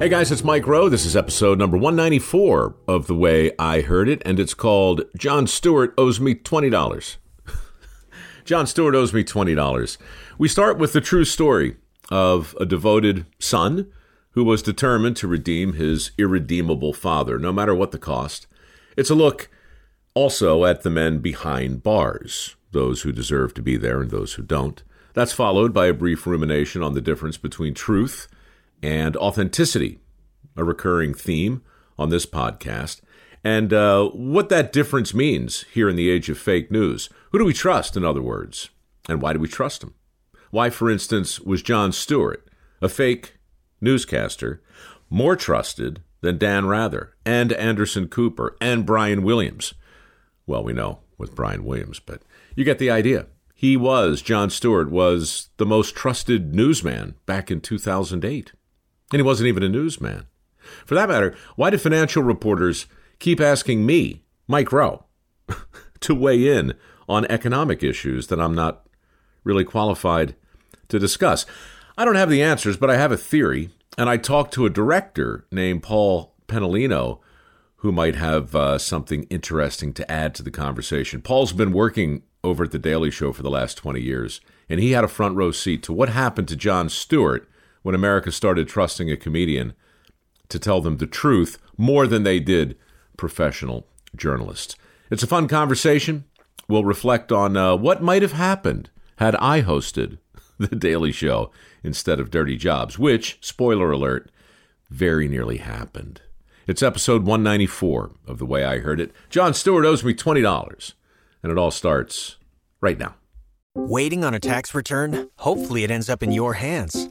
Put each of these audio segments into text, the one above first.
Hey guys, it's Mike Rowe. This is episode number 194 of The Way I Heard It, and it's called Jon Stewart Owes Me $20. Jon Stewart owes me $20. We start with the true story of a devoted son who was determined to redeem his irredeemable father, no matter what the cost. It's a look also at the men behind bars, those who deserve to be there and those who don't. That's followed by a brief rumination on the difference between truth and authenticity, a recurring theme on this podcast, and uh, what that difference means here in the age of fake news. Who do we trust, in other words? And why do we trust them? Why, for instance, was Jon Stewart, a fake newscaster, more trusted than Dan Rather and Anderson Cooper and Brian Williams? Well, we know with Brian Williams, but you get the idea. He was, Jon Stewart was the most trusted newsman back in 2008. And he wasn't even a newsman. For that matter, why do financial reporters keep asking me, Mike Rowe, to weigh in on economic issues that I'm not really qualified to discuss? I don't have the answers, but I have a theory, and I talked to a director named Paul Pennolino who might have uh, something interesting to add to the conversation. Paul's been working over at The Daily Show for the last 20 years, and he had a front row seat to what happened to Jon Stewart when America started trusting a comedian to tell them the truth more than they did professional journalists. It's a fun conversation. We'll reflect on uh, what might have happened had I hosted The Daily Show instead of Dirty Jobs, which, spoiler alert, very nearly happened. It's episode 194 of The Way I Heard It. Jon Stewart owes me $20, and it all starts right now. Waiting on a tax return? Hopefully, it ends up in your hands.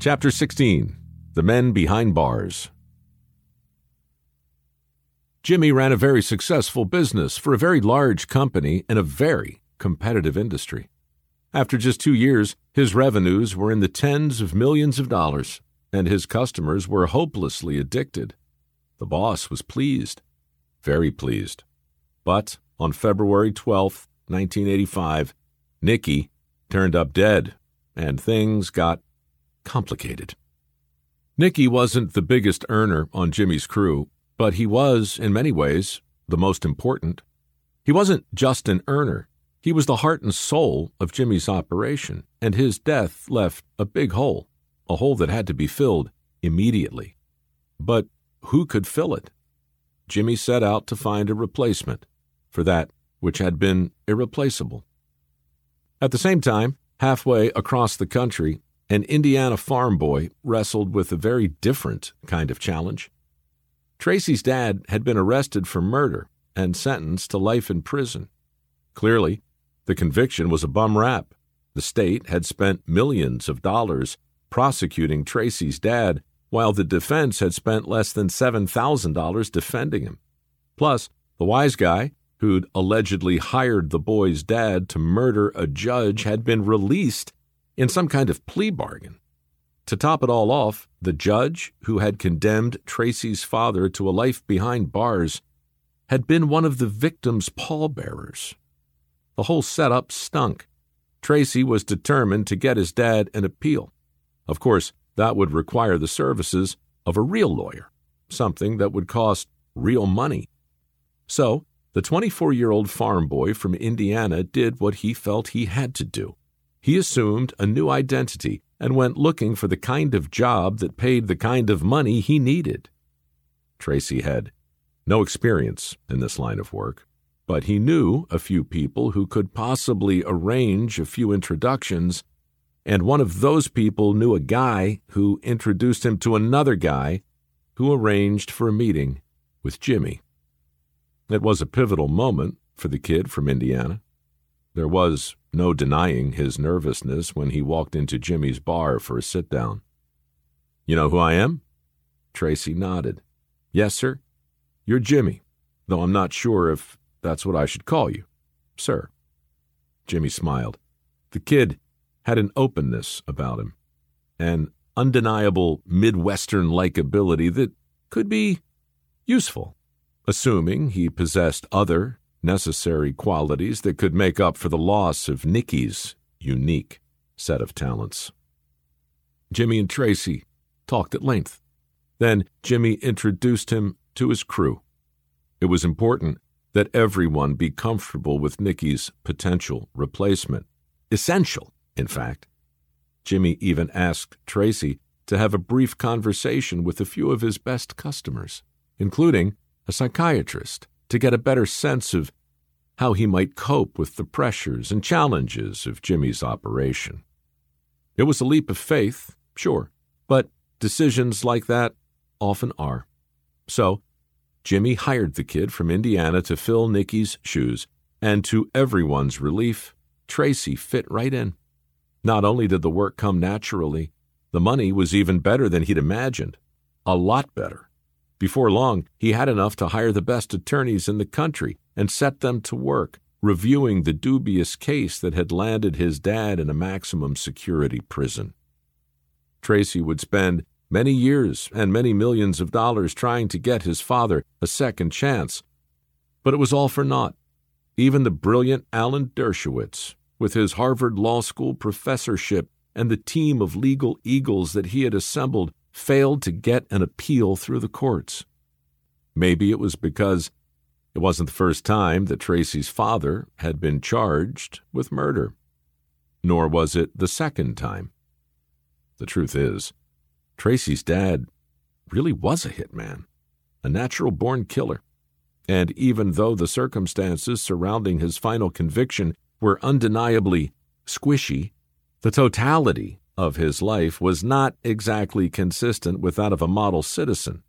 Chapter 16 The Men Behind Bars. Jimmy ran a very successful business for a very large company in a very competitive industry. After just two years, his revenues were in the tens of millions of dollars, and his customers were hopelessly addicted. The boss was pleased, very pleased. But on February 12, 1985, Nicky turned up dead, and things got complicated. Nicky wasn't the biggest earner on Jimmy's crew, but he was, in many ways, the most important. He wasn't just an earner, he was the heart and soul of Jimmy's operation, and his death left a big hole, a hole that had to be filled immediately. But who could fill it? Jimmy set out to find a replacement for that which had been irreplaceable. At the same time, halfway across the country, an Indiana farm boy wrestled with a very different kind of challenge. Tracy's dad had been arrested for murder and sentenced to life in prison. Clearly, the conviction was a bum rap. The state had spent millions of dollars prosecuting Tracy's dad, while the defense had spent less than $7,000 defending him. Plus, the wise guy, who'd allegedly hired the boy's dad to murder a judge, had been released in some kind of plea bargain. To top it all off, the judge who had condemned Tracy's father to a life behind bars had been one of the victim's pallbearers. The whole setup stunk. Tracy was determined to get his dad an appeal. Of course, that would require the services of a real lawyer, something that would cost real money. So, the 24 year old farm boy from Indiana did what he felt he had to do. He assumed a new identity and went looking for the kind of job that paid the kind of money he needed. Tracy had no experience in this line of work, but he knew a few people who could possibly arrange a few introductions, and one of those people knew a guy who introduced him to another guy who arranged for a meeting with Jimmy. It was a pivotal moment for the kid from Indiana. There was no denying his nervousness when he walked into Jimmy's bar for a sit down. You know who I am? Tracy nodded. Yes, sir. You're Jimmy, though I'm not sure if that's what I should call you, sir. Jimmy smiled. The kid had an openness about him, an undeniable Midwestern likability that could be useful, assuming he possessed other necessary qualities that could make up for the loss of Nicky's unique set of talents. Jimmy and Tracy talked at length. Then Jimmy introduced him to his crew. It was important that everyone be comfortable with Nicky's potential replacement. Essential, in fact. Jimmy even asked Tracy to have a brief conversation with a few of his best customers, including a psychiatrist, to get a better sense of how he might cope with the pressures and challenges of Jimmy's operation. It was a leap of faith, sure, but decisions like that often are. So, Jimmy hired the kid from Indiana to fill Nicky's shoes, and to everyone's relief, Tracy fit right in. Not only did the work come naturally, the money was even better than he'd imagined. A lot better. Before long, he had enough to hire the best attorneys in the country and set them to work, reviewing the dubious case that had landed his dad in a maximum security prison. Tracy would spend many years and many millions of dollars trying to get his father a second chance. But it was all for naught. Even the brilliant Alan Dershowitz, with his Harvard Law School professorship and the team of legal eagles that he had assembled, failed to get an appeal through the courts. Maybe it was because it wasn't the first time that Tracy's father had been charged with murder, nor was it the second time. The truth is, Tracy's dad really was a hitman, a natural born killer. And even though the circumstances surrounding his final conviction were undeniably squishy, the totality of his life was not exactly consistent with that of a model citizen.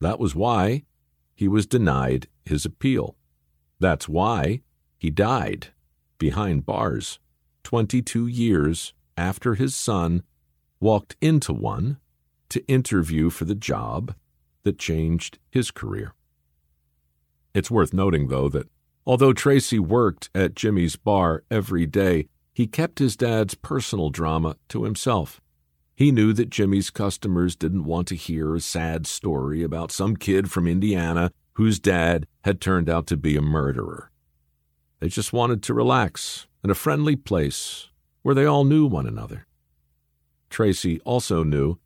That was why he was denied his appeal. That's why he died behind bars 22 years after his son walked into one to interview for the job that changed his career. It's worth noting, though, that although Tracy worked at Jimmy's bar every day, he kept his dad's personal drama to himself. He knew that Jimmy's customers didn't want to hear a sad story about some kid from Indiana whose dad had turned out to be a murderer. They just wanted to relax in a friendly place where they all knew one another. Tracy also knew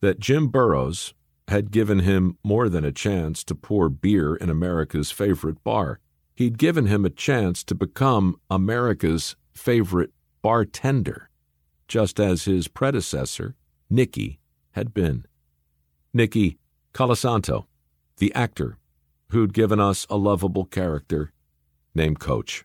that Jim Burrows had given him more than a chance to pour beer in America's favorite bar. He'd given him a chance to become America's favorite bartender, just as his predecessor, Nicky, had been. Nicky Colasanto, the actor who'd given us a lovable character named Coach.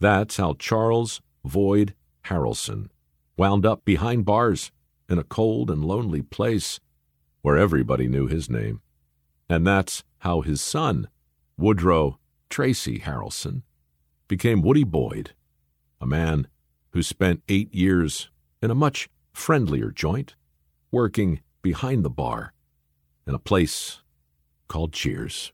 That's how Charles Voyde Harrelson wound up behind bars in a cold and lonely place where everybody knew his name. And that's how his son, Woodrow Tracy Harrelson, became Woody Boyd a man who spent eight years in a much friendlier joint, working behind the bar in a place called Cheers.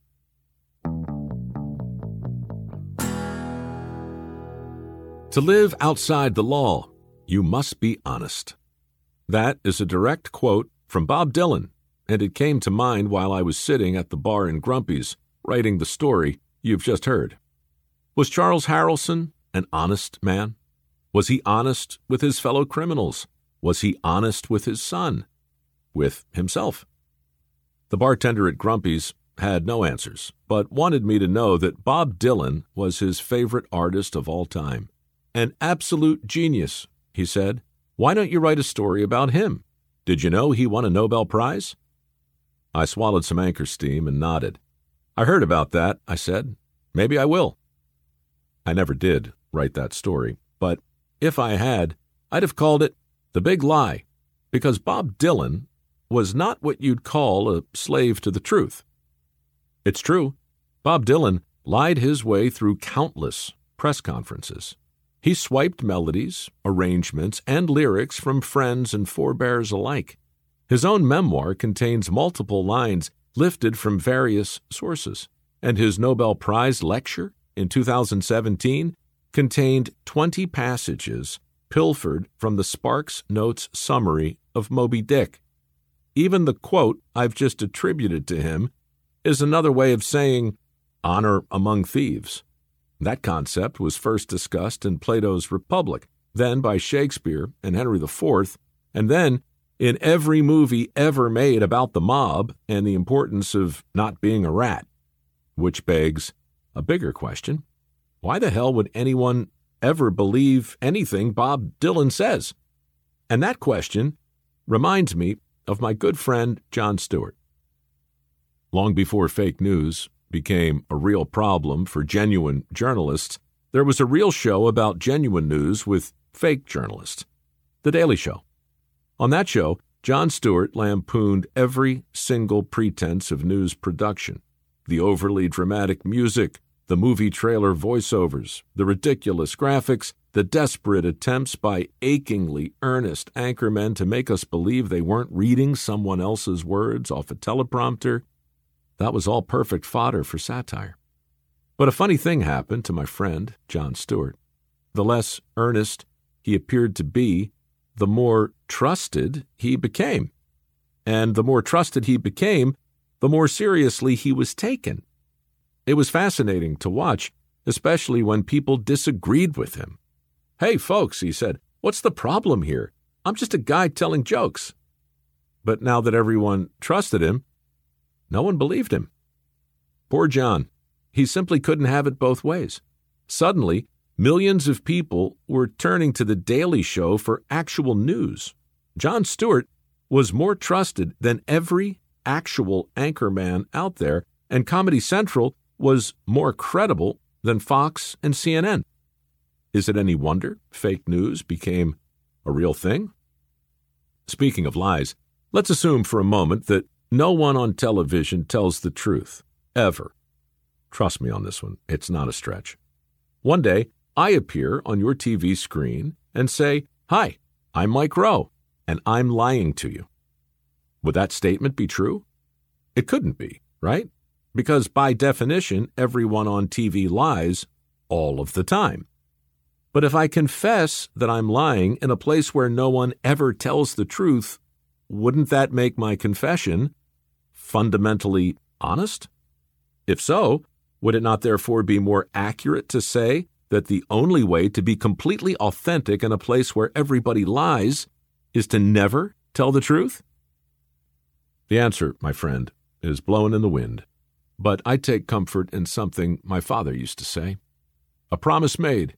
To live outside the law, you must be honest. That is a direct quote from Bob Dylan, and it came to mind while I was sitting at the bar in Grumpy's writing the story you've just heard. Was Charles Harrelson an honest man? Was he honest with his fellow criminals? Was he honest with his son? With himself? The bartender at Grumpy's had no answers, but wanted me to know that Bob Dylan was his favorite artist of all time. An absolute genius, he said. Why don't you write a story about him? Did you know he won a Nobel Prize? I swallowed some anchor steam and nodded. I heard about that, I said. Maybe I will. I never did write that story, but if I had, I'd have called it The Big Lie, because Bob Dylan was not what you'd call a slave to the truth. It's true, Bob Dylan lied his way through countless press conferences. He swiped melodies, arrangements, and lyrics from friends and forebears alike. His own memoir contains multiple lines lifted from various sources, and his Nobel Prize lecture in 2017 contained 20 passages pilfered from the Sparks Notes summary of Moby Dick. Even the quote I've just attributed to him is another way of saying honor among thieves. That concept was first discussed in Plato's Republic, then by Shakespeare and Henry IV, and then in every movie ever made about the mob and the importance of not being a rat. Which begs a bigger question why the hell would anyone ever believe anything Bob Dylan says? And that question reminds me of my good friend Jon Stewart. Long before fake news became a real problem for genuine journalists, there was a real show about genuine news with fake journalists The Daily Show. On that show, Jon Stewart lampooned every single pretense of news production the overly dramatic music, the movie trailer voiceovers, the ridiculous graphics, the desperate attempts by achingly earnest anchormen to make us believe they weren't reading someone else's words off a teleprompter. That was all perfect fodder for satire. But a funny thing happened to my friend, Jon Stewart. The less earnest he appeared to be, the more trusted he became. And the more trusted he became, the more seriously he was taken. It was fascinating to watch, especially when people disagreed with him. Hey, folks, he said, what's the problem here? I'm just a guy telling jokes. But now that everyone trusted him, no one believed him. Poor Jon. He simply couldn't have it both ways. Suddenly, Millions of people were turning to The Daily Show for actual news. Jon Stewart was more trusted than every actual anchorman out there, and Comedy Central was more credible than Fox and CNN. Is it any wonder fake news became a real thing? Speaking of lies, let's assume for a moment that no one on television tells the truth, ever. Trust me on this one, it's not a stretch. One day, I appear on your TV screen and say, Hi, I'm Mike Rowe, and I'm lying to you. Would that statement be true? It couldn't be, right? Because by definition, everyone on TV lies all of the time. But if I confess that I'm lying in a place where no one ever tells the truth, wouldn't that make my confession fundamentally honest? If so, would it not therefore be more accurate to say that the only way to be completely authentic in a place where everybody lies is to never tell the truth? The answer, my friend, is blowing in the wind. But I take comfort in something my father used to say A promise made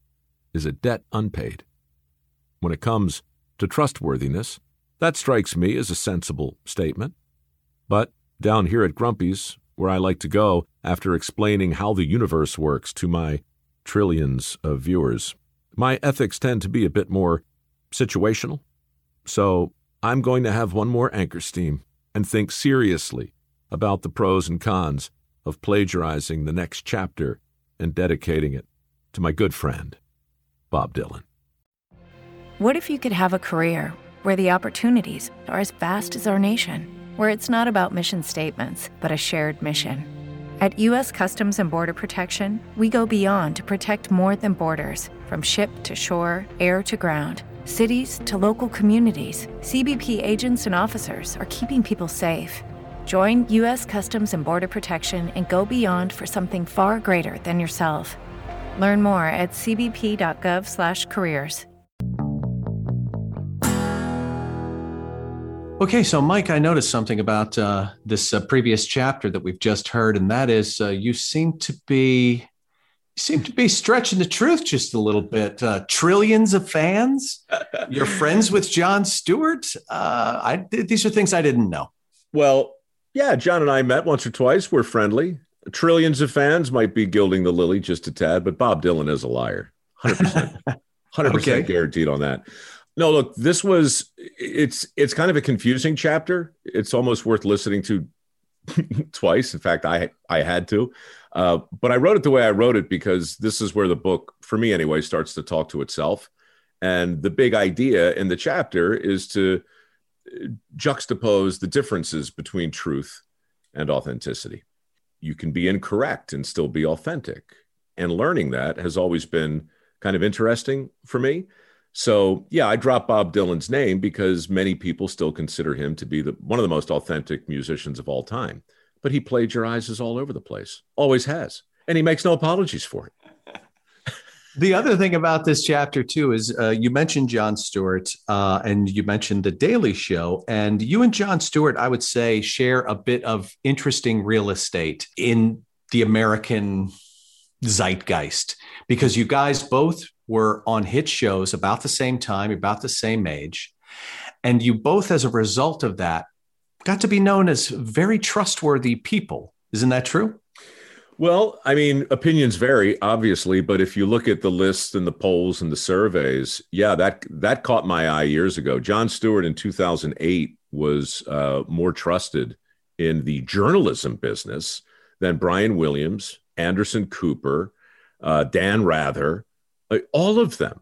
is a debt unpaid. When it comes to trustworthiness, that strikes me as a sensible statement. But down here at Grumpy's, where I like to go after explaining how the universe works to my trillions of viewers. My ethics tend to be a bit more situational, so I'm going to have one more anchor steam and think seriously about the pros and cons of plagiarizing the next chapter and dedicating it to my good friend, Bob Dylan. What if you could have a career where the opportunities are as vast as our nation, where it's not about mission statements, but a shared mission? At U.S. Customs and Border Protection, we go beyond to protect more than borders from ship to shore, air to ground, cities to local communities. CBP agents and officers are keeping people safe. Join U.S. Customs and Border Protection and go beyond for something far greater than yourself. Learn more at cbp.gov/careers. Okay, so Mike, I noticed something about uh, this uh, previous chapter that we've just heard, and that is uh, you seem to be seem to be stretching the truth just a little bit. Uh, trillions of fans. You're friends with Jon Stewart. Uh, I these are things I didn't know. Well, yeah, Jon and I met once or twice. We're friendly. Trillions of fans might be gilding the lily just a tad, but Bob Dylan is a liar. 100%. 100% okay. guaranteed on that. No, look, this was it's it's kind of a confusing chapter. It's almost worth listening to twice. In fact, I I had to. Uh, but I wrote it the way I wrote it because this is where the book, for me anyway, starts to talk to itself. And the big idea in the chapter is to juxtapose the differences between truth and authenticity. You can be incorrect and still be authentic. And learning that has always been kind of interesting for me. So, yeah, I dropped Bob Dylan's name because many people still consider him to be the, one of the most authentic musicians of all time. But he plagiarizes all over the place, always has. And he makes no apologies for it. The other thing about this chapter too is uh, you mentioned Jon Stewart uh, and you mentioned the Daily Show, and you and Jon Stewart, I would say, share a bit of interesting real estate in the American zeitgeist because you guys both were on hit shows about the same time, about the same age, and you both, as a result of that, got to be known as very trustworthy people. Isn't that true? Well, I mean, opinions vary, obviously, but if you look at the lists and the polls and the surveys, yeah, that that caught my eye years ago. Jon Stewart in 2008 was uh, more trusted in the journalism business than Brian Williams, Anderson Cooper, uh, Dan Rather, uh, all of them.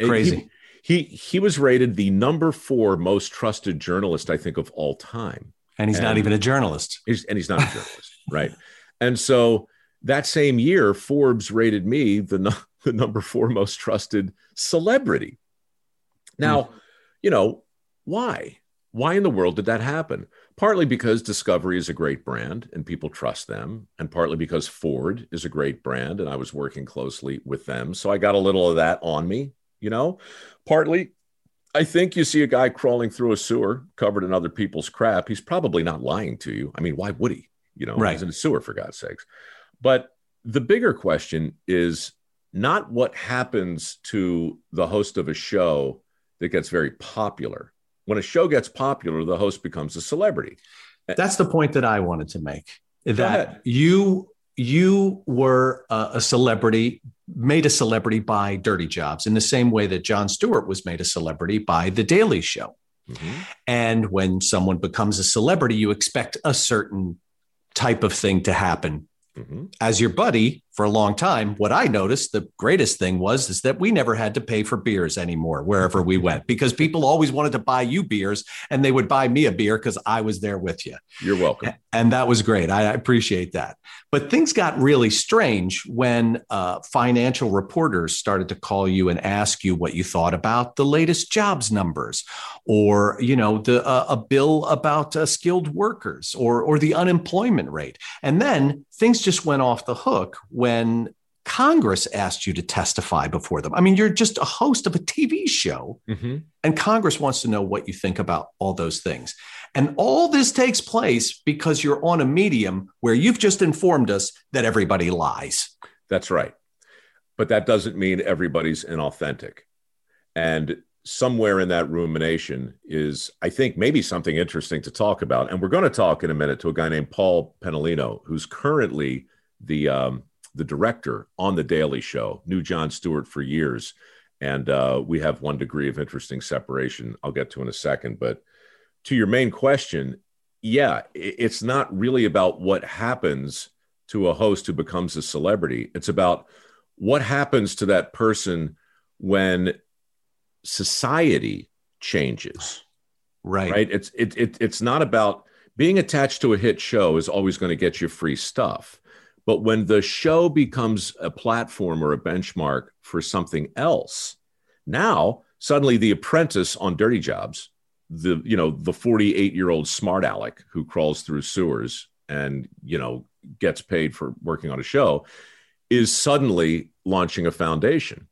Crazy. He, he he was rated the number four most trusted journalist, I think, of all time. And he's and not even a journalist. He's, and he's not a journalist, right? And so that same year, Forbes rated me the, no, the number four most trusted celebrity. Now, mm. you know, why? Why in the world did that happen? Partly because Discovery is a great brand and people trust them, and partly because Ford is a great brand and I was working closely with them. So I got a little of that on me, you know. Partly, I think you see a guy crawling through a sewer covered in other people's crap. He's probably not lying to you. I mean, why would he? You know, right. he's in a sewer for God's sakes. But the bigger question is not what happens to the host of a show that gets very popular. When a show gets popular, the host becomes a celebrity. That's the point that I wanted to make. That you you were a, celebrity, made a celebrity by Dirty Jobs, in the same way that Jon Stewart was made a celebrity by The Daily Show. Mm-hmm. And when someone becomes a celebrity, you expect a certain type of thing to happen. Mm-hmm. As your buddy for a long time, what I noticed the greatest thing was is that we never had to pay for beers anymore wherever we went because people always wanted to buy you beers and they would buy me a beer because I was there with you. You're welcome. And that was great. I appreciate that. But things got really strange when uh, financial reporters started to call you and ask you what you thought about the latest jobs numbers, or you know the uh, a bill about uh, skilled workers, or or the unemployment rate, and then things just went off the hook when Congress asked you to testify before them. I mean, you're just a host of a TV show, mm-hmm. and Congress wants to know what you think about all those things. And all this takes place because you're on a medium where you've just informed us that everybody lies. That's right. But that doesn't mean everybody's inauthentic. And somewhere in that rumination is, I think, maybe something interesting to talk about. And we're going to talk in a minute to a guy named Paul Pennolino, who's currently the um, the director on the Daily Show. Knew Jon Stewart for years, and uh, we have one degree of interesting separation. I'll get to in a second, but to your main question, yeah, it's not really about what happens to a host who becomes a celebrity. It's about what happens to that person when society changes. Right. Right. It's it, it it's not about being attached to a hit show is always going to get you free stuff. But when the show becomes a platform or a benchmark for something else, now suddenly the apprentice on dirty jobs the you know the 48 year old smart aleck who crawls through sewers and you know gets paid for working on a show is suddenly launching a foundation.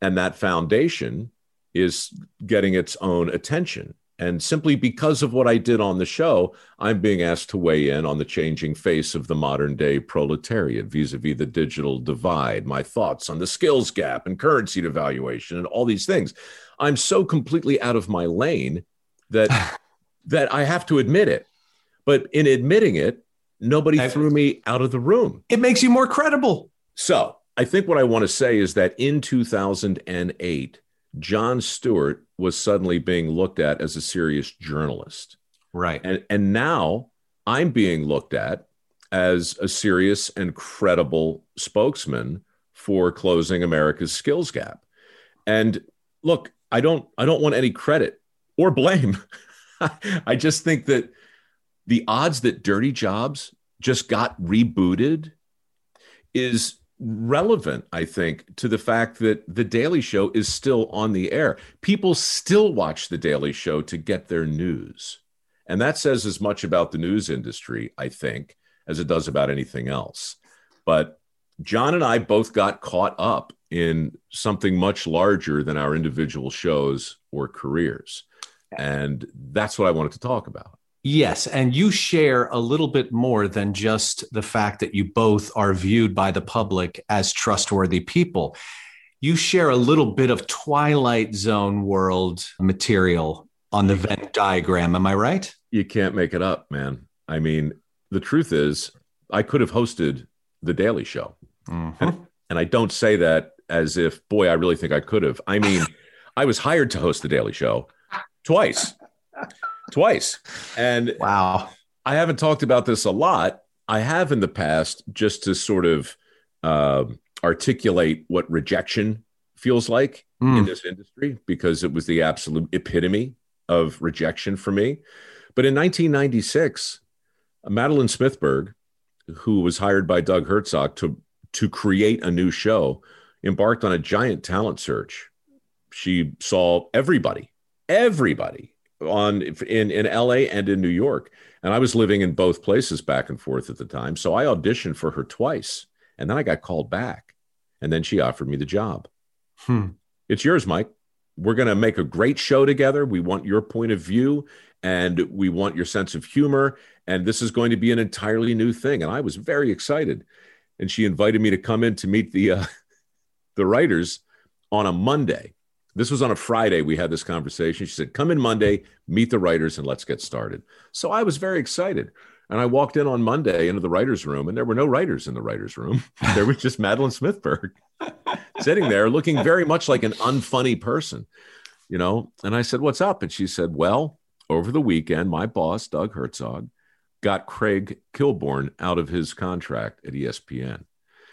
And that foundation is getting its own attention And simply because of what I did on the show, I'm being asked to weigh in on the changing face of the modern day proletariat vis a vis the digital divide, my thoughts on the skills gap and currency devaluation and all these things. I'm so completely out of my lane that that I have to admit it. But in admitting it, nobody threw me out of the room. It makes you more credible. So I think what I want to say is that in 2008, Jon Stewart was suddenly being looked at as a serious journalist. Right. And, and now I'm being looked at as a serious and credible spokesman for closing America's skills gap. And look, I don't I don't want any credit or blame. I just think that the odds that Dirty Jobs just got rebooted is relevant, I think, to the fact that The Daily Show is still on the air. People still watch The Daily Show to get their news. And that says as much about the news industry, I think, as it does about anything else. But Jon and I both got caught up in something much larger than our individual shows or careers. And that's what I wanted to talk about. Yes. And you share a little bit more than just the fact that you both are viewed by the public as trustworthy people. You share a little bit of Twilight Zone world material on the Venn diagram. Am I right? You can't make it up, man. I mean, the truth is, I could have hosted The Daily Show. Mm-hmm. And, and I don't say that as if, boy, I really think I could have. I mean, I was hired to host The Daily Show twice twice. And wow, I haven't talked about this a lot. I have in the past just to sort of uh, articulate what rejection feels like mm. in this industry because it was the absolute epitome of rejection for me. But in 1996, Madeleine Smithberg, who was hired by Doug Herzog to to create a new show, embarked on a giant talent search. She saw everybody, everybody on in in LA and in New York. And I was living in both places back and forth at the time. So I auditioned for her twice. And then I got called back. And then she offered me the job. Hmm. It's yours, Mike. We're going to make a great show together. We want your point of view and we want your sense of humor. And this is going to be an entirely new thing. And I was very excited. And she invited me to come in to meet the uh, the writers on a Monday. This was on a Friday. We had this conversation. She said, Come in Monday, meet the writers, and let's get started. So I was very excited. And I walked in on Monday into the writer's room, and there were no writers in the writer's room. there was just Madeleine Smithberg sitting there looking very much like an unfunny person, you know. And I said, What's up? And she said, Well, over the weekend, my boss, Doug Herzog, got Craig Kilborn out of his contract at ESPN.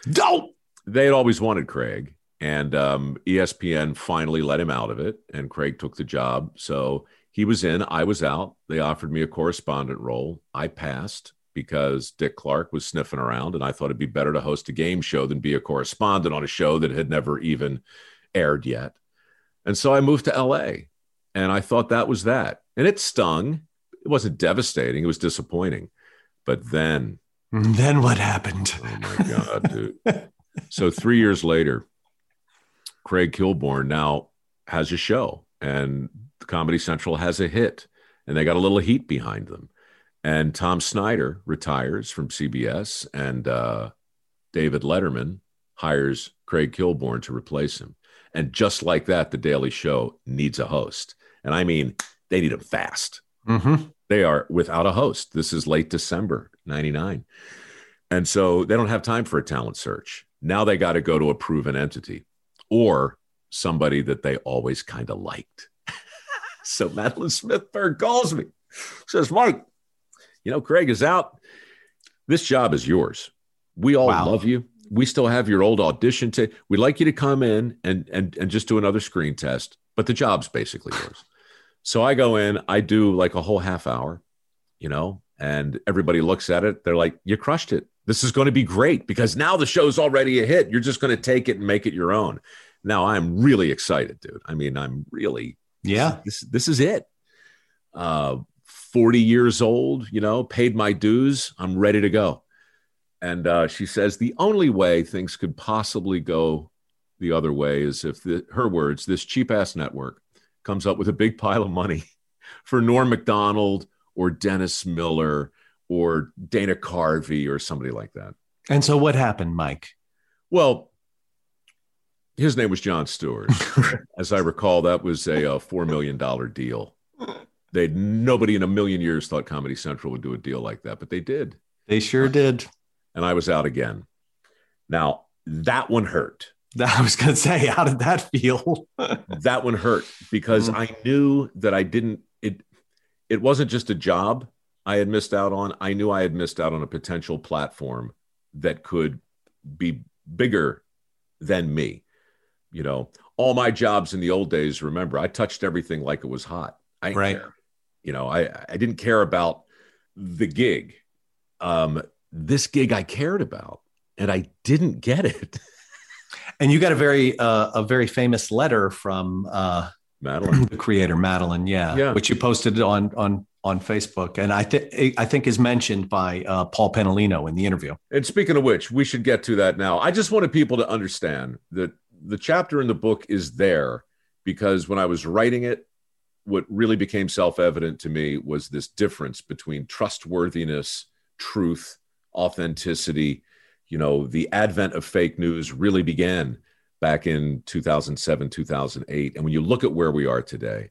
Don't. They had always wanted Craig and um, ESPN finally let him out of it, and Craig took the job. So he was in, I was out. They offered me a correspondent role. I passed because Dick Clark was sniffing around, and I thought it'd be better to host a game show than be a correspondent on a show that had never even aired yet. And so I moved to LA, and I thought that was that. And it stung. It wasn't devastating, it was disappointing. But then. Then what happened? Oh my God, dude. so three years later, Craig Kilborn now has a show and Comedy Central has a hit and they got a little heat behind them. And Tom Snyder retires from CBS and uh, David Letterman hires Craig Kilborn to replace him. And just like that, The Daily Show needs a host. And I mean, they need him fast. Mm-hmm. They are without a host. This is late December 99. And so they don't have time for a talent search. Now they got to go to a proven entity or somebody that they always kind of liked. so Madeleine Smithberg calls me, says, Mike, you know, Craig is out. This job is yours. We all wow. love you. We still have your old audition tape. We'd like you to come in and, and, and just do another screen test, but the job's basically yours. So I go in, I do like a whole half hour, you know, and everybody looks at it. They're like, you crushed it. This is going to be great because now the show's already a hit. You're just going to take it and make it your own. Now I'm really excited, dude. I mean, I'm really yeah. This this is it. Uh, 40 years old, you know, paid my dues. I'm ready to go. And uh, she says the only way things could possibly go the other way is if the, her words, this cheap ass network comes up with a big pile of money for Norm Macdonald or Dennis Miller or Dana Carvey or somebody like that. And so what happened, Mike? Well, his name was Jon Stewart. As I recall, that was a, a $4 million deal. They nobody in a million years thought Comedy Central would do a deal like that, but they did. They sure did. And I was out again. Now, that one hurt. I was going to say, how did that feel? that one hurt because mm-hmm. I knew that I didn't it it wasn't just a job I had missed out on. I knew I had missed out on a potential platform that could be bigger than me. You know, all my jobs in the old days, remember, I touched everything like it was hot. I right. Care. You know, I, I didn't care about the gig. Um, this gig I cared about, and I didn't get it. and you got a very uh, a very famous letter from uh, Madeleine, the creator Madeleine, yeah, yeah, which you posted on on on Facebook, and I think I think is mentioned by uh, Paul Pennolino in the interview. And speaking of which, we should get to that now. I just wanted people to understand that the chapter in the book is there because when I was writing it, what really became self evident to me was this difference between trustworthiness, truth, authenticity. You know, the advent of fake news really began back in 2007, 2008. And when you look at where we are today,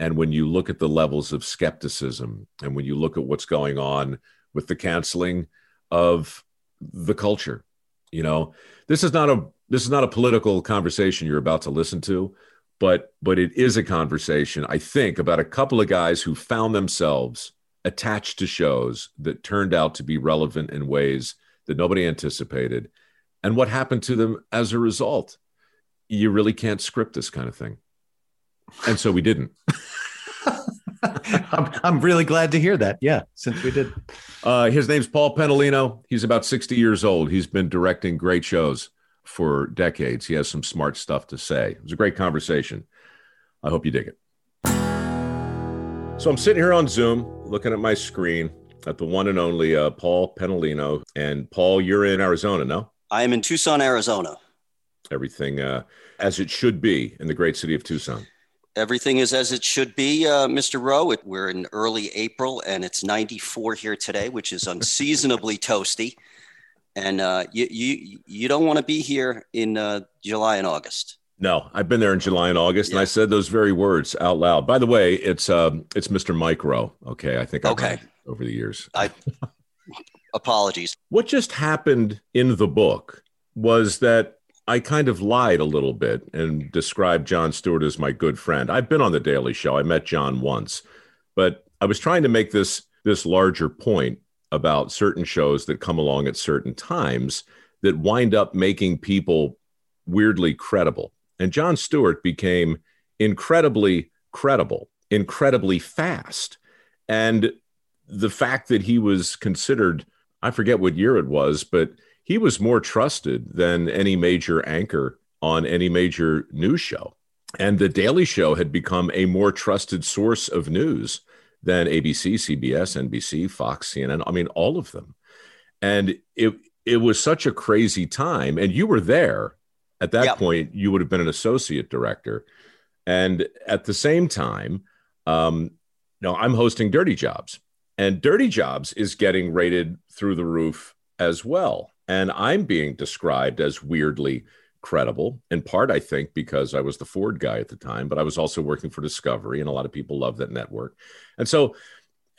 and when you look at the levels of skepticism, and when you look at what's going on with the canceling of the culture, you know, this is not a this is not a political conversation you're about to listen to but but it is a conversation i think about a couple of guys who found themselves attached to shows that turned out to be relevant in ways that nobody anticipated. And what happened to them as a result? You really can't script this kind of thing and so we didn't I'm, I'm really glad to hear that yeah since we did uh, his name's paul pennolino he's about 60 years old he's been directing great shows for decades. He has some smart stuff to say. It was a great conversation. I hope you dig it. So I'm sitting here on Zoom looking at my screen at the one and only uh, Paul Pennolino. And Paul, you're in Arizona, no? I am in Tucson, Arizona. Everything uh, as it should be in the great city of Tucson. Everything is as it should be, uh, Mr. Rowe. It, we're in early April and it's 94 here today, which is unseasonably toasty and uh, you you you don't want to be here in uh, July and August. No, I've been there in July and August, yeah. and I said those very words out loud. By the way, it's um, it's Mr. Mike Rowe. Okay, I think I've okay over the years. I apologies. What just happened in the book was that I kind of lied a little bit and described Jon Stewart as my good friend. I've been on the Daily Show. I met Jon once, but I was trying to make this this larger point about certain shows that come along at certain times that wind up making people weirdly credible. And Jon Stewart became incredibly credible, incredibly fast. And the fact that he was considered, I forget what year it was, but he was more trusted than any major anchor on any major news show. And The Daily Show had become a more trusted source of news than ABC, CBS, NBC, Fox, CNN. I mean, all of them. And it it was such a crazy time. And you were there at that yep. point. You would have been an associate director. And at the same time, um, no, I'm hosting Dirty Jobs, and Dirty Jobs is getting rated through the roof as well. And I'm being described as weirdly credible in part i think because i was the ford guy at the time but i was also working for discovery and a lot of people love that network. And so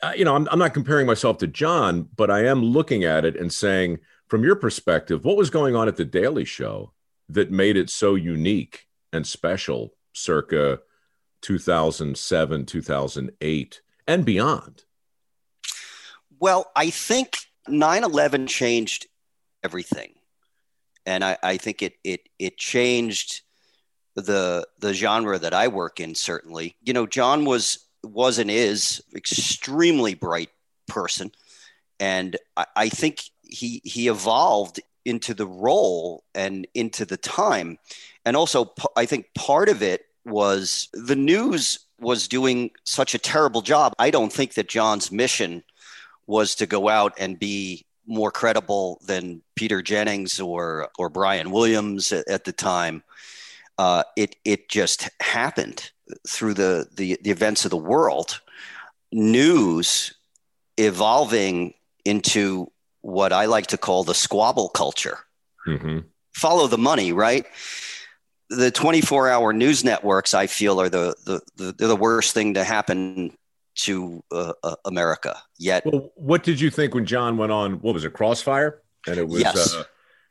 uh, you know I'm, I'm not comparing myself to Jon, but i am looking at it and saying from your perspective what was going on at the daily show that made it so unique and special circa 2007 2008 and beyond? Well i think 9-11 changed everything and I, I think it it it changed the the genre that I work in. Certainly, you know, Jon was was and is extremely bright person, and I, I think he he evolved into the role and into the time, and also I think part of it was the news was doing such a terrible job. I don't think that Jon's mission was to go out and be more credible than Peter Jennings or or Brian Williams at, at the time. Uh, it it just happened through the, the the events of the world news evolving into what I like to call the squabble culture. Mm-hmm. Follow the money, right? The 24 hour news networks, I feel, are the, the, the, they're the worst thing to happen to uh, uh, America yet. Well, what did you think when Jon went on? What was it, Crossfire? And it was Yes. uh,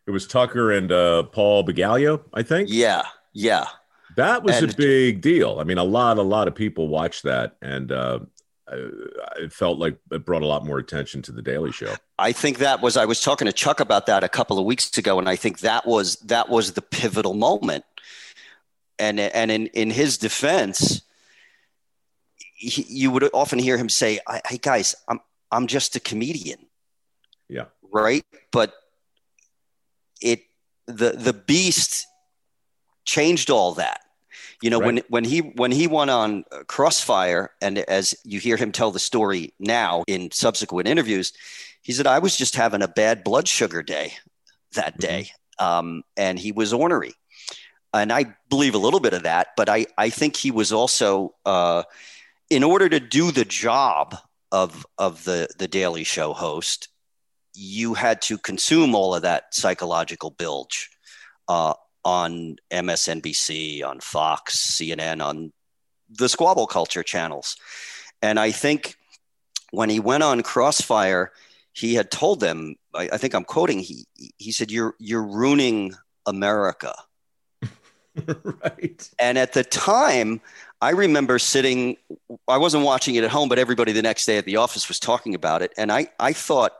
it was Tucker and uh, Paul Begalio, I think. Yeah, yeah. That was And- a big deal. I mean, a lot, a lot of people watched that, and uh, it felt like it brought a lot more attention to the Daily Show. I think that was I was talking to Chuck about that a couple of weeks ago, and I think that was that was the pivotal moment. And and in in his defense, he, you would often hear him say, "I- "Hey guys, I'm I'm just a comedian." Yeah. Right, but it the the beast changed all that. You know, when Right. when he when he went on Crossfire, and as you hear him tell the story now in subsequent interviews, he said, "I was just having a bad blood sugar day that day, um, and he was ornery." And I believe a little bit of that, but I I think he was also uh, in order to do the job of of the the Daily Show host, you had to consume all of that psychological bilge uh, on MSNBC, on Fox, CNN, on the squabble culture channels. And I think when he went on Crossfire, he had told them, I, I think I'm quoting, he, he said, you're, you're ruining America. right. And at the time, I remember sitting, I wasn't watching it at home, but everybody the next day at the office was talking about it. And I, I thought,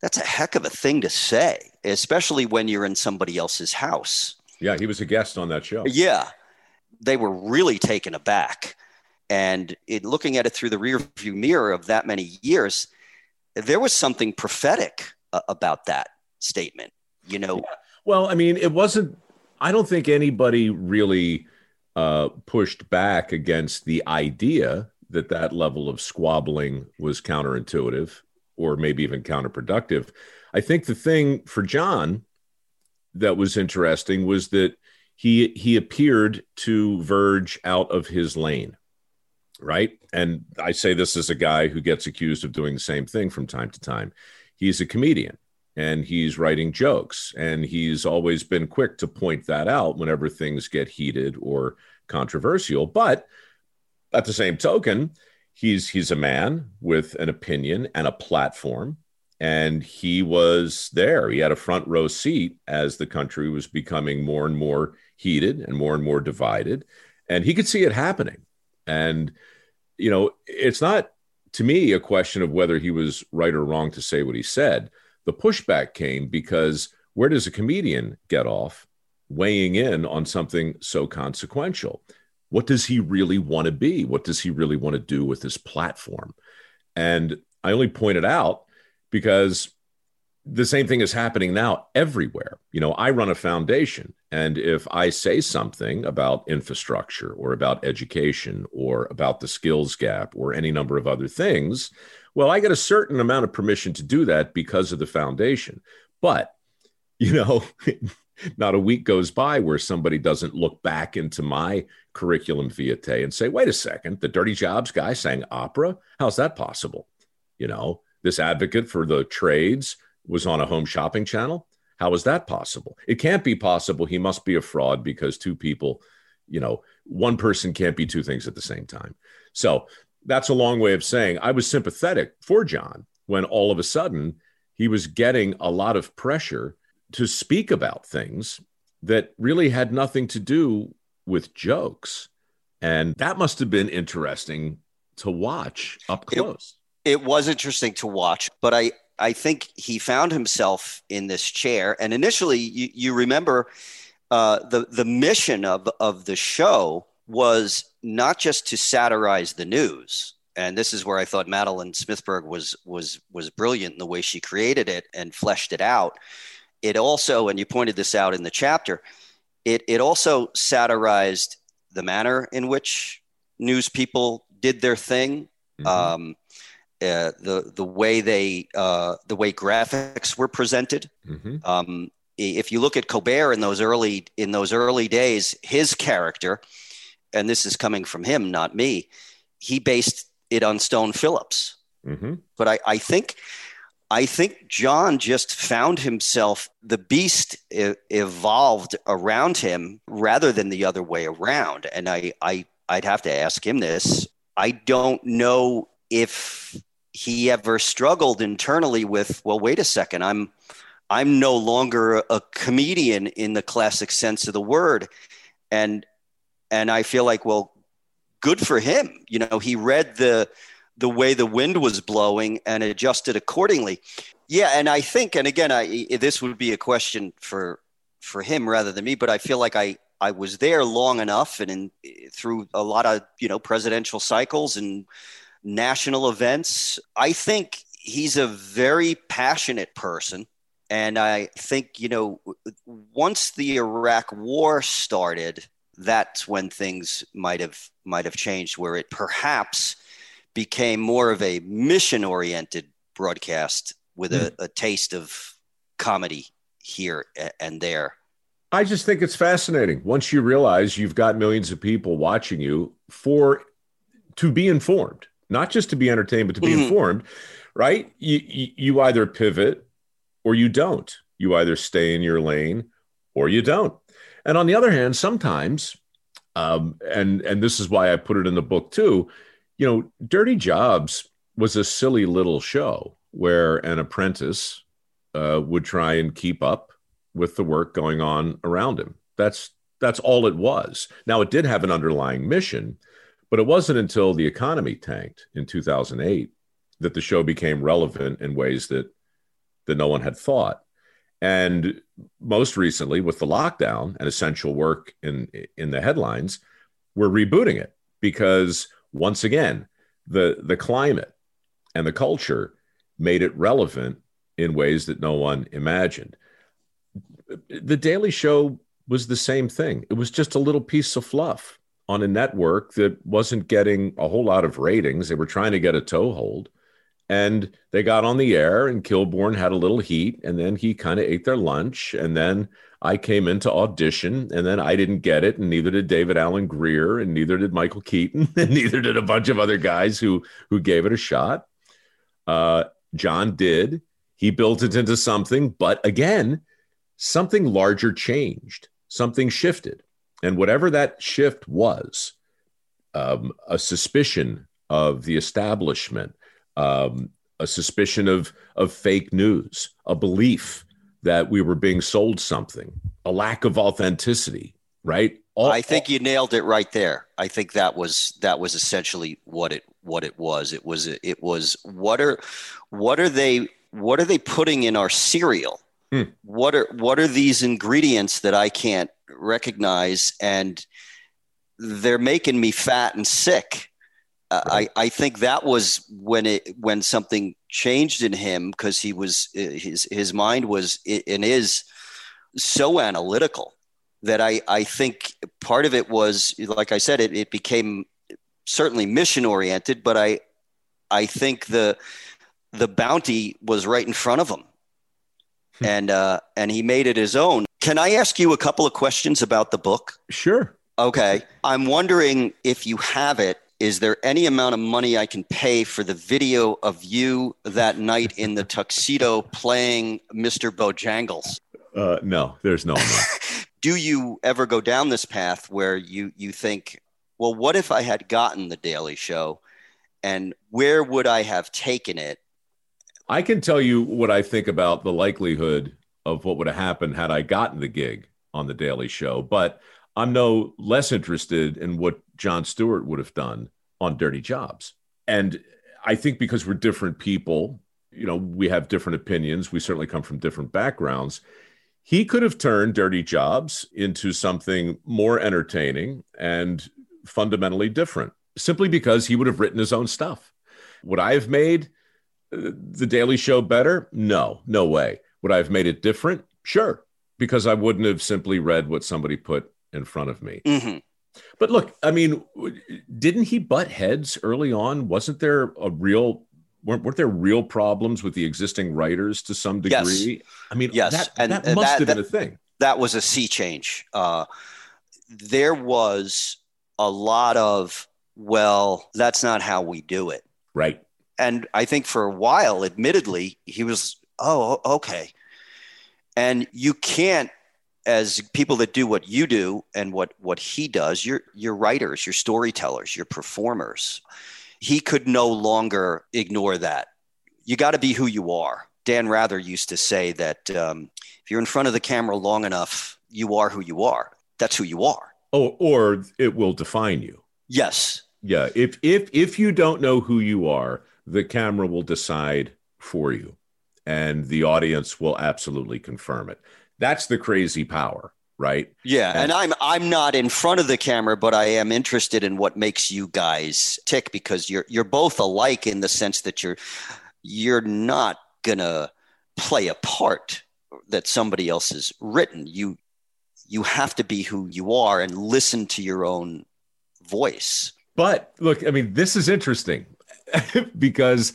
that's a heck of a thing to say, especially when you're in somebody else's house. Yeah, he was a guest on that show. Yeah. They were really taken aback. And it, looking at it through the rearview mirror of that many years, there was something prophetic uh, about that statement. You know, Well, I mean, it wasn't. I don't think anybody really uh, pushed back against the idea that that level of squabbling was counterintuitive or maybe even counterproductive. I think the thing for Jon that was interesting was that he he appeared to verge out of his lane right? And i say this as a guy who gets accused of doing the same thing from time to time. He's a comedian and he's writing jokes and he's always been quick to point that out whenever things get heated or controversial. But at the same token he's he's a man with an opinion and a platform and he was there. He had a front row seat as the country was becoming more and more heated and more and more divided and he could see it happening. And you know it's not to me a question of whether he was right or wrong to say what he said the pushback came because where does a comedian get off weighing in on something so consequential? What does he really want to be? What does he really want to do with his platform? And i only pointed out because the same thing is happening now everywhere. You know, I run a foundation, and if I say something about infrastructure or about education or about the skills gap or any number of other things, well, I get a certain amount of permission to do that because of the foundation. But, you know, not a week goes by where somebody doesn't look back into my curriculum vitae and say, wait a second, the Dirty Jobs guy sang opera? How's that possible? You know, this advocate for the trades was on a home shopping channel. How is that possible? It can't be possible. He must be a fraud because two people, you know, one person can't be two things at the same time. So that's a long way of saying I was sympathetic for Jon when all of a sudden he was getting a lot of pressure to speak about things that really had nothing to do with jokes. And that must have been interesting to watch up It- close. it was interesting to watch, but I, I think he found himself in this chair. And initially, you, you remember uh, the, the mission of, of the show was not just to satirize the news. And this is where I thought Madeleine Smithberg was, was, was brilliant in the way she created it and fleshed it out. It also, and you pointed this out in the chapter, it, it also satirized the manner in which news people did their thing. Mhm. Um, uh, the the way they uh, the way graphics were presented. Mhm. Um, if you look at Colbert in those early in those early days, his character, and this is coming from him, not me, he based it on Stone Phillips. Mm-hmm. But I, I think I think Jon just found himself the beast e- evolved around him rather than the other way around. And I, I I'd have to ask him this. I don't know if he ever struggled internally with, well, wait a second, I'm I'm no longer a comedian in the classic sense of the word. And and I feel like, well, good for him. You know, he read the the way the wind was blowing and adjusted accordingly. Yeah, and I think, and again, I this would be a question for for him rather than me, but I feel like I I was there long enough and in, through a lot of you know presidential cycles and national events. I think he's a very passionate person. And I think, you know, once the Iraq war started, that's when things might have might have changed where it perhaps became more of a mission oriented broadcast with mm. a, hmm. a taste of comedy here and there. I just think it's fascinating. Once you realize you've got millions of people watching you for to be informed, not just to be entertained, but to be mm-hmm. informed, right? You, you either pivot or you don't. You either stay in your lane or you don't. And on the other hand, sometimes, um, and and this is why I put it in the book too. You know, Dirty Jobs was a silly little show where an apprentice uh, would try and keep up with the work going on around him. That's that's all it was. Now it did have an underlying mission, but it wasn't until the economy tanked in 2008 that the show became relevant in ways that that no one had thought. And most recently, with the lockdown and essential work in in the headlines, we're rebooting it because once again, the the climate and the culture made it relevant in ways that no one imagined. The Daily Show was the same thing. It was just a little piece of fluff on a network that wasn't getting a whole lot of ratings. They were trying to get a toehold. And they got on the air, and Kilborn had a little heat, and then he kind of ate their lunch. And then I came in to audition, and then I didn't get it, and neither did David Alan Grier and neither did Michael Keaton, and neither did a bunch of other guys who who gave it a shot. Uh, Jon did. He built it into something, but again, something larger changed, something shifted. And whatever that shift was, um, a suspicion of the establishment, um, a suspicion of, of fake news, a belief that we were being sold something, a lack of authenticity, right? All, I think you nailed it right there. I think that was that was essentially what it what it was. It was it was what are what are they what are they putting in our cereal? Hmm. What are what are these ingredients that I can't recognize and they're making me fat and sick. I, I think that was when it when something changed in him because he was his his mind was and is so analytical that I I think part of it was like I said it, it became certainly mission oriented but I I think the the bounty was right in front of him hmm. and uh, and he made it his own can I ask you a couple of questions about the book? Sure. Okay. I'm wondering if you have it. Is there any amount of money I can pay for the video of you that night in the tuxedo playing Mr. Bojangles? Uh, no, there's no Do you ever go down this path where you you think, well, what if I had gotten the Daily Show, and where would I have taken it? I can tell you what I think about the likelihood of what would have happened had I gotten the gig on the Daily Show. But I'm no less interested in what Jon Stewart would have done on Dirty Jobs. And I think because we're different people, you know, we have different opinions. We certainly come from different backgrounds. He could have turned Dirty Jobs into something more entertaining and fundamentally different simply because he would have written his own stuff. Would I have made uh, the Daily Show better? No, no way. Would I have made it different? Sure, because I wouldn't have simply read what somebody put in front of me. Mm-hmm. But look, I mean, didn't he butt heads early on? Wasn't there a real weren't, weren't there real problems with the existing writers to some degree? Yes. I mean, yes, that, and that must that, have been a thing. That was a sea change. Uh, there was a lot of well, that's not how we do it. Right. And I think for a while, admittedly, he was, oh, okay. And you can't, as people that do what you do and what what he does, you're you're writers, you're storytellers, you're performers. He could no longer ignore that. You got to be who you are. Dan Rather used to say that um, if you're in front of the camera long enough, you are who you are. That's who you are. Oh, or it will define you. Yes. Yeah. If if if you don't know who you are, the camera will decide for you, and the audience will absolutely confirm it. That's the crazy power, right? Yeah, and, and I'm I'm not in front of the camera, but I am interested in what makes you guys tick because you're you're both alike in the sense that you're you're not gonna play a part that somebody else has written. You you have to be who you are and listen to your own voice. But look, I mean, this is interesting because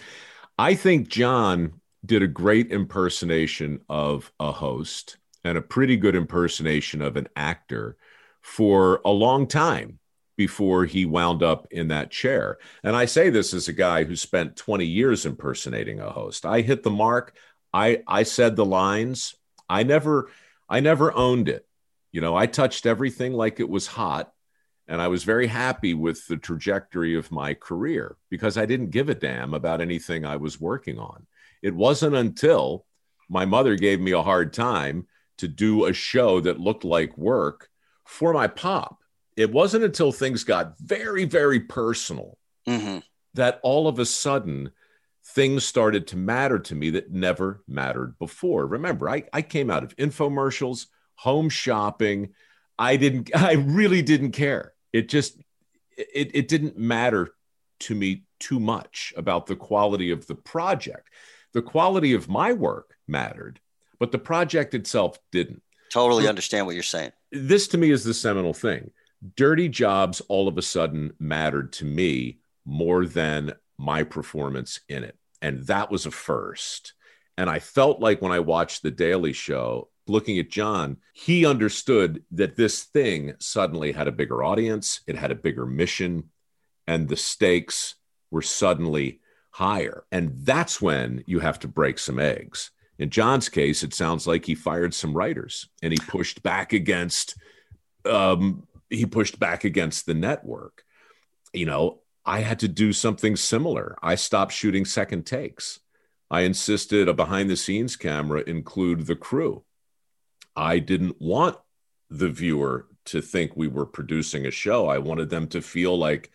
I think Jon did a great impersonation of a host and a pretty good impersonation of an actor for a long time before he wound up in that chair. And I say this as a guy who spent 20 years impersonating a host. I hit the mark. I I said the lines. I never I never owned it. You know, I touched everything like it was hot. And I was very happy with the trajectory of my career because I didn't give a damn about anything I was working on. It wasn't until my mother gave me a hard time to do a show that looked like work for my pop. It wasn't until things got very, very personal mm-hmm. that all of a sudden things started to matter to me that never mattered before. Remember, I, I came out of infomercials home shopping. I didn't, I really didn't care. It just, it, it didn't matter to me too much about the quality of the project. The quality of my work mattered, but the project itself didn't. Totally understand what you're saying. This to me is the seminal thing. Dirty jobs all of a sudden mattered to me more than my performance in it. And that was a first. And I felt like when I watched The Daily Show, looking at Jon, he understood that this thing suddenly had a bigger audience, it had a bigger mission, and the stakes were suddenly higher. And that's when you have to break some eggs. In Jon's case, it sounds like he fired some writers and he pushed back against um, he pushed back against the network. You know, I had to do something similar. I stopped shooting second takes. I insisted a behind the scenes camera include the crew. I didn't want the viewer to think we were producing a show. I wanted them to feel like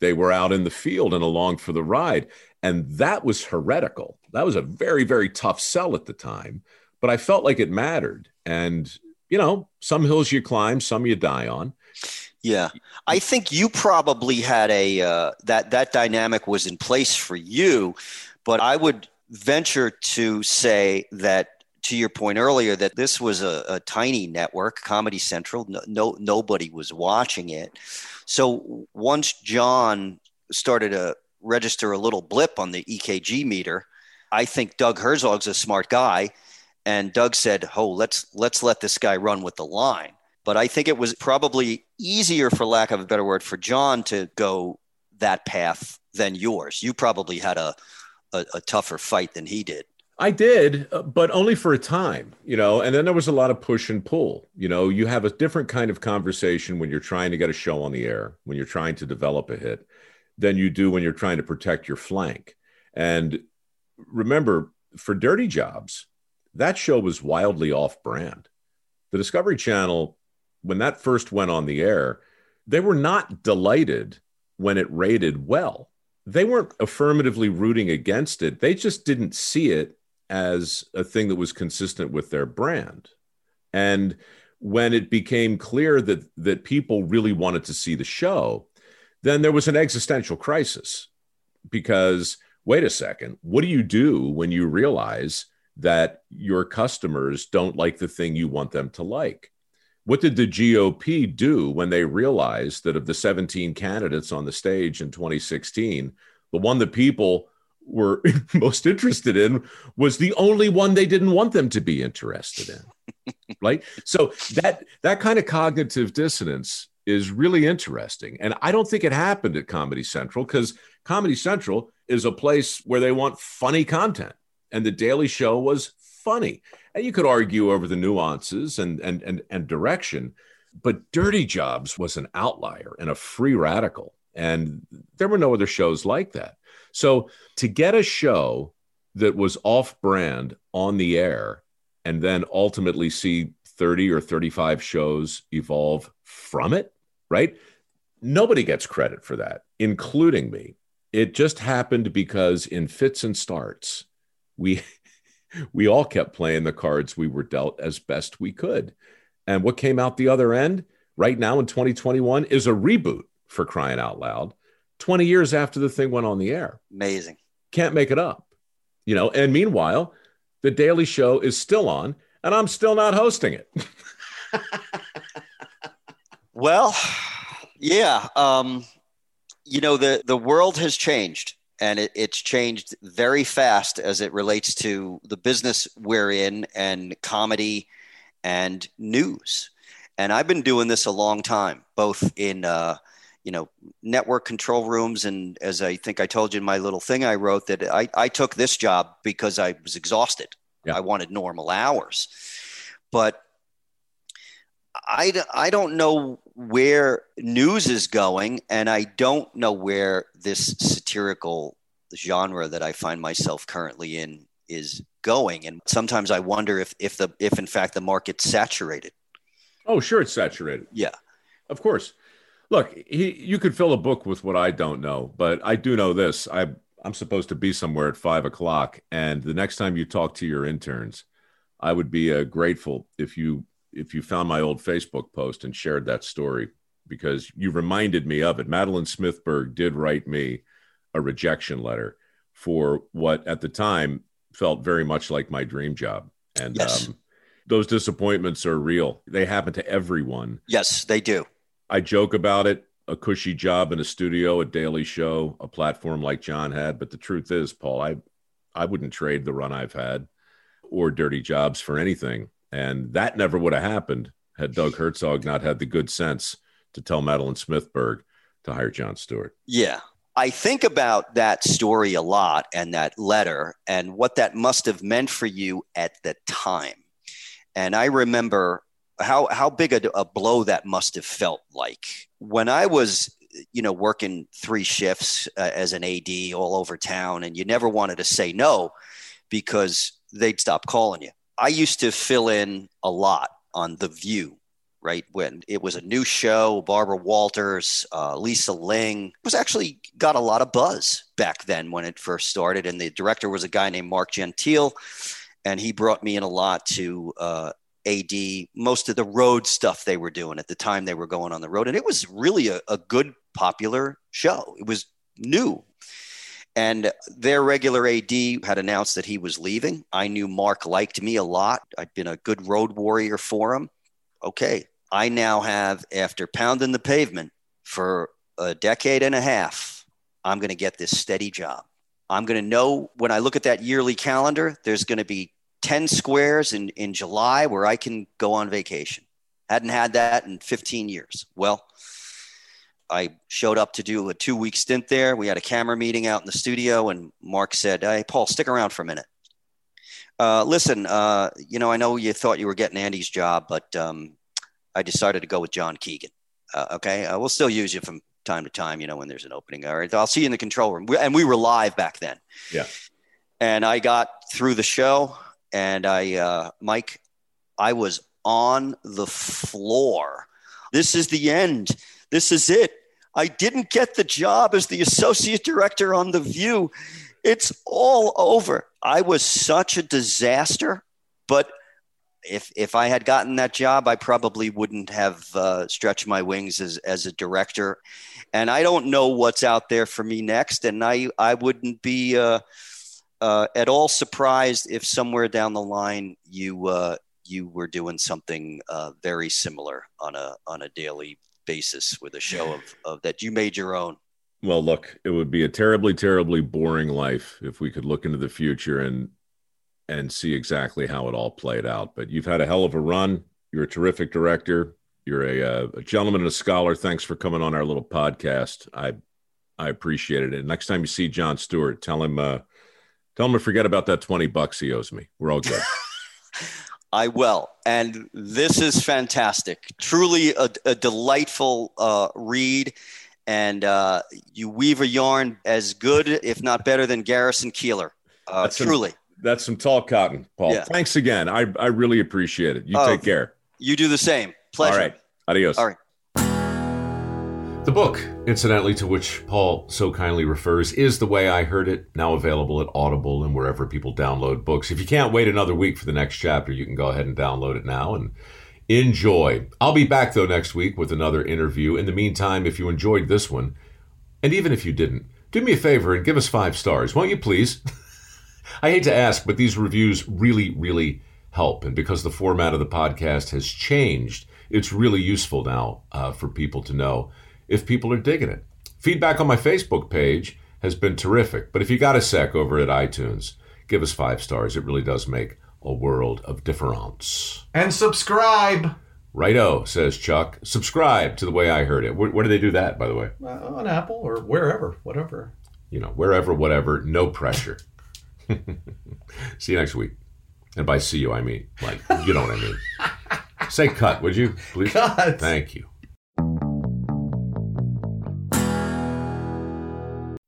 they were out in the field and along for the ride. And that was heretical. That was a very, very tough sell at the time, but I felt like it mattered. And, you know, some hills you climb, some you die on. Yeah, I think you probably had a uh, that that dynamic was in place for you, but I would venture to say that to your point earlier that this was a, a tiny network, Comedy Central. No, no, nobody was watching it. So once Jon started to register a little blip on the EKG meter, I think Doug Herzog's a smart guy, and Doug said, "Oh, let's let's let this guy run with the line." But I think it was probably easier, for lack of a better word, for Jon to go that path than yours. You probably had a, a, a tougher fight than he did. I did, but only for a time, you know, and then there was a lot of push and pull. You know, you have a different kind of conversation when you're trying to get a show on the air, when you're trying to develop a hit, than you do when you're trying to protect your flank. And remember, for Dirty Jobs, that show was wildly off brand. The Discovery Channel, when that first went on the air, they were not delighted when it rated well. They weren't affirmatively rooting against it. They just didn't see it as a thing that was consistent with their brand. And when it became clear that that people really wanted to see the show, then there was an existential crisis because wait a second, what do you do when you realize that your customers don't like the thing you want them to like? What did the GOP do when they realized that of the 17 candidates on the stage in 2016, the one that people were most interested in was the only one they didn't want them to be interested in right so that that kind of cognitive dissonance is really interesting. And I don't think it happened at Comedy Central because Comedy Central is a place where they want funny content. And The Daily Show was funny. And you could argue over the nuances and, and, and, and direction, but Dirty Jobs was an outlier and a free radical. And there were no other shows like that. So to get a show that was off brand on the air and then ultimately see 30 or 35 shows evolve from it, right? Nobody gets credit for that, including me. It just happened because in fits and starts, we we all kept playing the cards we were dealt as best we could. And what came out the other end right now in 2021 is a reboot for crying out loud 20 years after the thing went on the air. Amazing. Can't make it up. You know, and meanwhile, the Daily Show is still on and I'm still not hosting it. well, yeah. Um, you know, the, the world has changed and it, it's changed very fast as it relates to the business we're in and comedy and news. And I've been doing this a long time, both in, uh, you know, network control rooms. And as I think I told you in my little thing I wrote, that I, I took this job because I was exhausted. Yeah. I wanted normal hours. But I, I don't know where news is going, and I don't know where this satirical genre that I find myself currently in is going. And sometimes I wonder if if the if in fact the market's saturated. Oh, sure, it's saturated. Yeah, of course. Look, he, you could fill a book with what I don't know, but I do know this. I I'm supposed to be somewhere at five o'clock, and the next time you talk to your interns, I would be uh, grateful if you if you found my old Facebook post and shared that story because you reminded me of it. Madeleine Smithberg did write me a rejection letter for what at the time felt very much like my dream job, and yes. um, those disappointments are real. They happen to everyone. Yes, they do. I joke about it a cushy job in a studio, a daily show, a platform like Jon had. But the truth is, Paul, I I wouldn't trade the run I've had or dirty jobs for anything. And that never would have happened had Doug Herzog not had the good sense to tell Madeleine Smithberg to hire Jon Stewart. Yeah. I think about that story a lot and that letter and what that must have meant for you at the time. And I remember how how big a, a blow that must have felt like when I was you know working three shifts uh, as an AD all over town, and you never wanted to say no because they'd stop calling you. I used to fill in a lot on The View, right? When it was a new show, Barbara Walters, uh, Lisa Ling was actually got a lot of buzz back then when it first started. And the director was a guy named Mark Gentile. And he brought me in a lot to uh, AD, most of the road stuff they were doing at the time they were going on the road. And it was really a, a good, popular show. It was new. And their regular AD had announced that he was leaving. I knew Mark liked me a lot. I'd been a good road warrior for him. Okay. I now have, after pounding the pavement for a decade and a half, I'm going to get this steady job. I'm going to know when I look at that yearly calendar, there's going to be 10 squares in, in July where I can go on vacation. Hadn't had that in 15 years. Well, I showed up to do a two week stint there. We had a camera meeting out in the studio, and Mark said, Hey, Paul, stick around for a minute. Uh, listen, uh, you know, I know you thought you were getting Andy's job, but um, I decided to go with John Keegan. Uh, okay. Uh, we'll still use you from time to time, you know, when there's an opening. All right. I'll see you in the control room. And we were live back then. Yeah. And I got through the show and I, uh, Mike, I was on the floor. This is the end. This is it. I didn't get the job as the associate director on The View. It's all over. I was such a disaster, but if if I had gotten that job, I probably wouldn't have uh, stretched my wings as as a director. And I don't know what's out there for me next, and I I wouldn't be. Uh, uh, at all surprised if somewhere down the line you uh, you were doing something uh, very similar on a on a daily basis with a show of, of that you made your own. Well, look, it would be a terribly, terribly boring life if we could look into the future and and see exactly how it all played out. But you've had a hell of a run. You're a terrific director. You're a, uh, a gentleman and a scholar. Thanks for coming on our little podcast. I I appreciate it. And next time you see Jon Stewart, tell him uh, tell him to forget about that twenty bucks he owes me. We're all good. I will. And this is fantastic. Truly a, a delightful uh, read. And uh, you weave a yarn as good, if not better, than Garrison Keillor. Uh, That's some- truly. That's some tall cotton, Paul. Yeah. Thanks again. I I really appreciate it. You Oh, take care. You do the same. Pleasure. All right. Adios. All right. The book, incidentally, to which Paul so kindly refers, is The Way I Heard It, now available at Audible and wherever people download books. If you can't wait another week for the next chapter, you can go ahead and download it now and enjoy. I'll be back, though, next week with another interview. In the meantime, if you enjoyed this one, and even if you didn't, do me a favor and give us five stars, won't you please? I hate to ask, but these reviews really, really help. And because the format of the podcast has changed, it's really useful now uh, for people to know if people are digging it. Feedback on my Facebook page has been terrific, but if you got a sec over at iTunes, give us five stars. It really does make a world of difference. And subscribe Righto, says Chuck. Subscribe to the way I heard it. Where, where do they do that, by the way? uh, on Apple or wherever, whatever. You know, wherever, whatever, no pressure. see you next week. And by see you, I mean, like, you know what I mean. Say cut, would you, please? Cut. Thank you.